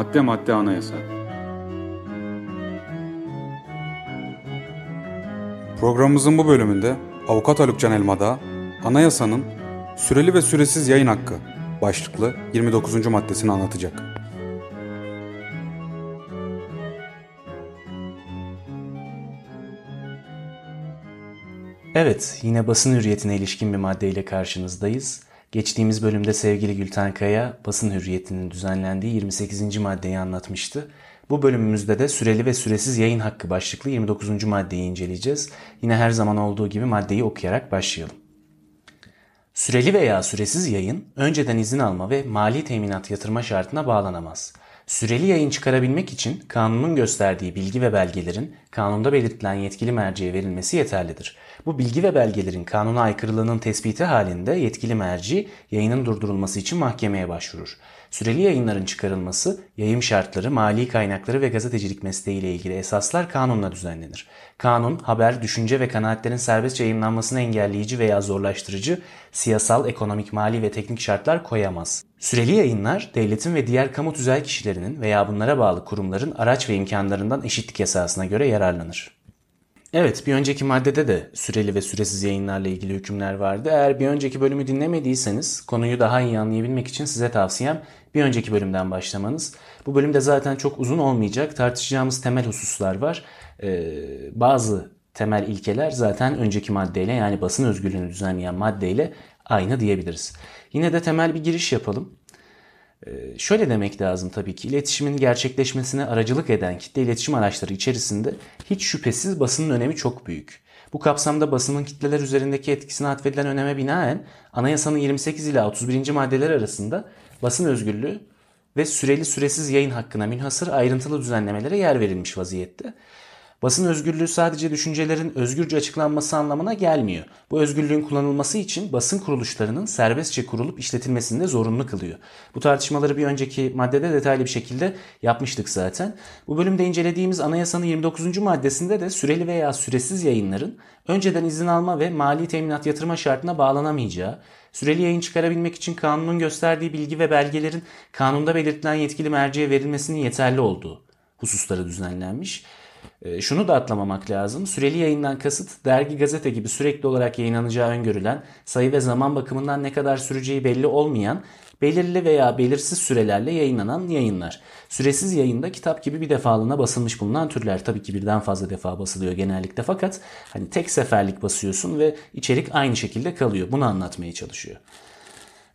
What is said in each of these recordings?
Madde madde anayasa. Programımızın bu bölümünde Avukat Haluk Can Elmada, anayasanın süreli ve süresiz yayın hakkı başlıklı 29. maddesini anlatacak. Evet, yine basın hürriyetine ilişkin bir maddeyle karşınızdayız. Geçtiğimiz bölümde sevgili Gülten Kaya basın hürriyetinin düzenlendiği 28. maddeyi anlatmıştı. Bu bölümümüzde de süreli ve süresiz yayın hakkı başlıklı 29. maddeyi inceleyeceğiz. Yine her zaman olduğu gibi maddeyi okuyarak başlayalım. Süreli veya süresiz yayın önceden izin alma ve mali teminat yatırma şartına bağlanamaz. Süreli yayın çıkarabilmek için kanunun gösterdiği bilgi ve belgelerin kanunda belirtilen yetkili merciye verilmesi yeterlidir. Bu bilgi ve belgelerin kanuna aykırılığının tespiti halinde yetkili merci yayının durdurulması için mahkemeye başvurur. Süreli yayınların çıkarılması, yayım şartları, mali kaynakları ve gazetecilik mesleği ile ilgili esaslar kanunla düzenlenir. Kanun, haber, düşünce ve kanaatlerin serbest yayınlanmasını engelleyici veya zorlaştırıcı siyasal, ekonomik, mali ve teknik şartlar koyamaz. Süreli yayınlar, devletin ve diğer kamu tüzel kişilerinin veya bunlara bağlı kurumların araç ve imkanlarından eşitlik esasına göre yararlanır. Evet bir önceki maddede de süreli ve süresiz yayınlarla ilgili hükümler vardı. Eğer bir önceki bölümü dinlemediyseniz konuyu daha iyi anlayabilmek için size tavsiyem bir önceki bölümden başlamanız. Bu bölümde zaten çok uzun olmayacak tartışacağımız temel hususlar var. Ee, bazı temel ilkeler zaten önceki maddeyle yani basın özgürlüğünü düzenleyen maddeyle aynı diyebiliriz. Yine de temel bir giriş yapalım. Ee, şöyle demek lazım tabii ki iletişimin gerçekleşmesine aracılık eden kitle iletişim araçları içerisinde hiç şüphesiz basının önemi çok büyük. Bu kapsamda basının kitleler üzerindeki etkisine atfedilen öneme binaen anayasanın 28 ila 31. maddeler arasında basın özgürlüğü ve süreli süresiz yayın hakkına münhasır ayrıntılı düzenlemelere yer verilmiş vaziyette. Basın özgürlüğü sadece düşüncelerin özgürce açıklanması anlamına gelmiyor. Bu özgürlüğün kullanılması için basın kuruluşlarının serbestçe kurulup işletilmesini zorunlu kılıyor. Bu tartışmaları bir önceki maddede detaylı bir şekilde yapmıştık zaten. Bu bölümde incelediğimiz anayasanın 29. maddesinde de süreli veya süresiz yayınların önceden izin alma ve mali teminat yatırma şartına bağlanamayacağı, süreli yayın çıkarabilmek için kanunun gösterdiği bilgi ve belgelerin kanunda belirtilen yetkili merciye verilmesinin yeterli olduğu hususları düzenlenmiş. Ee, şunu da atlamamak lazım. Süreli yayından kasıt dergi gazete gibi sürekli olarak yayınlanacağı öngörülen, sayı ve zaman bakımından ne kadar süreceği belli olmayan, belirli veya belirsiz sürelerle yayınlanan yayınlar. Süresiz yayında kitap gibi bir defalığına basılmış bulunan türler. Tabii ki birden fazla defa basılıyor genellikle fakat hani tek seferlik basıyorsun ve içerik aynı şekilde kalıyor. Bunu anlatmaya çalışıyor.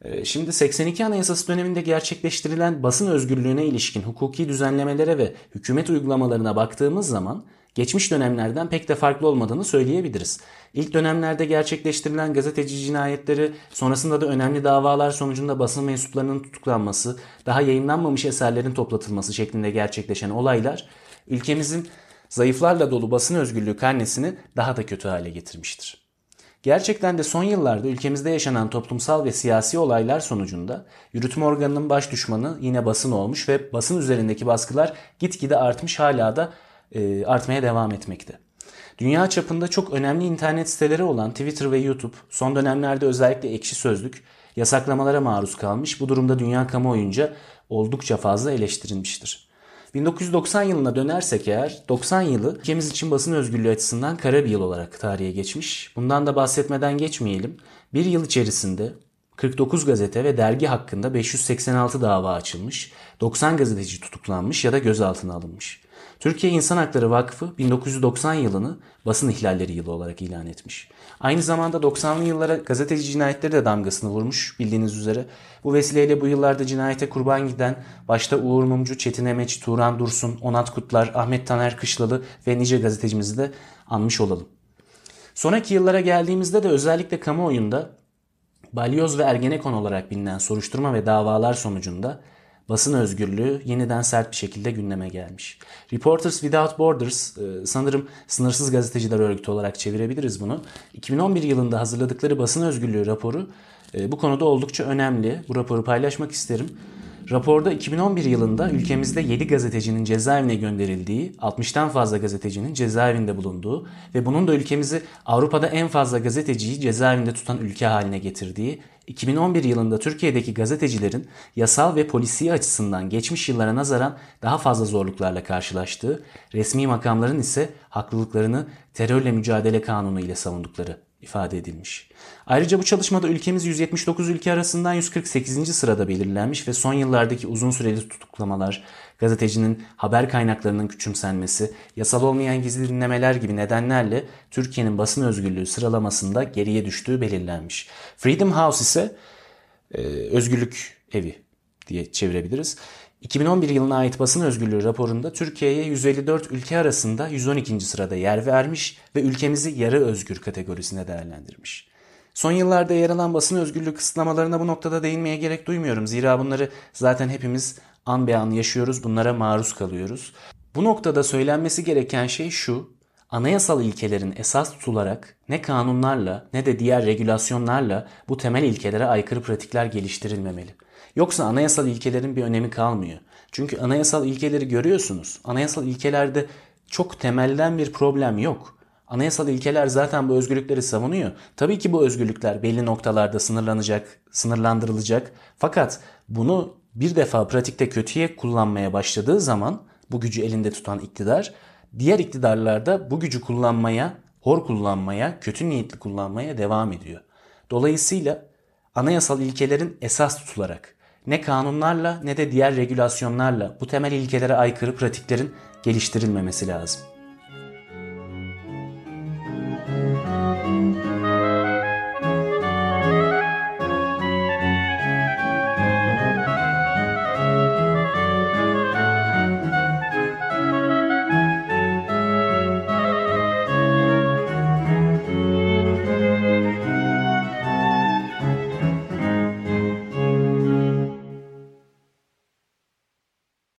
Ee, şimdi 82 Anayasası döneminde gerçekleştirilen basın özgürlüğüne ilişkin hukuki düzenlemelere ve hükümet uygulamalarına baktığımız zaman geçmiş dönemlerden pek de farklı olmadığını söyleyebiliriz. İlk dönemlerde gerçekleştirilen gazeteci cinayetleri, sonrasında da önemli davalar sonucunda basın mensuplarının tutuklanması, daha yayınlanmamış eserlerin toplatılması şeklinde gerçekleşen olaylar ülkemizin zayıflarla dolu basın özgürlüğü karnesini daha da kötü hale getirmiştir. Gerçekten de son yıllarda ülkemizde yaşanan toplumsal ve siyasi olaylar sonucunda yürütme organının baş düşmanı yine basın olmuş ve basın üzerindeki baskılar gitgide artmış hala da e, artmaya devam etmekte. Dünya çapında çok önemli internet siteleri olan Twitter ve YouTube son dönemlerde özellikle ekşi sözlük yasaklamalara maruz kalmış. Bu durumda dünya kamuoyunca oldukça fazla eleştirilmiştir. 1990 yılına dönersek eğer 90 yılı ülkemiz için basın özgürlüğü açısından kara bir yıl olarak tarihe geçmiş. Bundan da bahsetmeden geçmeyelim. Bir yıl içerisinde 49 gazete ve dergi hakkında 586 dava açılmış, 90 gazeteci tutuklanmış ya da gözaltına alınmış. Türkiye İnsan Hakları Vakfı 1990 yılını basın ihlalleri yılı olarak ilan etmiş. Aynı zamanda 90'lı yıllara gazeteci cinayetleri de damgasını vurmuş bildiğiniz üzere. Bu vesileyle bu yıllarda cinayete kurban giden başta Uğur Mumcu, Çetin Emeç, Turan Dursun, Onat Kutlar, Ahmet Taner Kışlalı ve nice gazetecimizi de anmış olalım. Sonraki yıllara geldiğimizde de özellikle kamuoyunda balyoz ve ergenekon olarak bilinen soruşturma ve davalar sonucunda basın özgürlüğü yeniden sert bir şekilde gündeme gelmiş. Reporters Without Borders e, sanırım sınırsız gazeteciler örgütü olarak çevirebiliriz bunu. 2011 yılında hazırladıkları basın özgürlüğü raporu e, bu konuda oldukça önemli. Bu raporu paylaşmak isterim. Raporda 2011 yılında ülkemizde 7 gazetecinin cezaevine gönderildiği, 60'tan fazla gazetecinin cezaevinde bulunduğu ve bunun da ülkemizi Avrupa'da en fazla gazeteciyi cezaevinde tutan ülke haline getirdiği 2011 yılında Türkiye'deki gazetecilerin yasal ve polisiye açısından geçmiş yıllara nazaran daha fazla zorluklarla karşılaştığı, resmi makamların ise haklılıklarını terörle mücadele kanunu ile savundukları ifade edilmiş. Ayrıca bu çalışmada ülkemiz 179 ülke arasından 148. sırada belirlenmiş ve son yıllardaki uzun süreli tutuklamalar, gazetecinin haber kaynaklarının küçümsenmesi, yasal olmayan gizli dinlemeler gibi nedenlerle Türkiye'nin basın özgürlüğü sıralamasında geriye düştüğü belirlenmiş. Freedom House ise e, özgürlük evi diye çevirebiliriz. 2011 yılına ait basın özgürlüğü raporunda Türkiye'ye 154 ülke arasında 112. sırada yer vermiş ve ülkemizi yarı özgür kategorisine değerlendirmiş. Son yıllarda yer alan basın özgürlüğü kısıtlamalarına bu noktada değinmeye gerek duymuyorum. Zira bunları zaten hepimiz an be an yaşıyoruz, bunlara maruz kalıyoruz. Bu noktada söylenmesi gereken şey şu, anayasal ilkelerin esas tutularak ne kanunlarla ne de diğer regülasyonlarla bu temel ilkelere aykırı pratikler geliştirilmemeli. Yoksa anayasal ilkelerin bir önemi kalmıyor. Çünkü anayasal ilkeleri görüyorsunuz. Anayasal ilkelerde çok temelden bir problem yok. Anayasal ilkeler zaten bu özgürlükleri savunuyor. Tabii ki bu özgürlükler belli noktalarda sınırlanacak, sınırlandırılacak. Fakat bunu bir defa pratikte kötüye kullanmaya başladığı zaman bu gücü elinde tutan iktidar diğer iktidarlarda bu gücü kullanmaya, hor kullanmaya, kötü niyetli kullanmaya devam ediyor. Dolayısıyla anayasal ilkelerin esas tutularak ne kanunlarla ne de diğer regülasyonlarla bu temel ilkelere aykırı pratiklerin geliştirilmemesi lazım.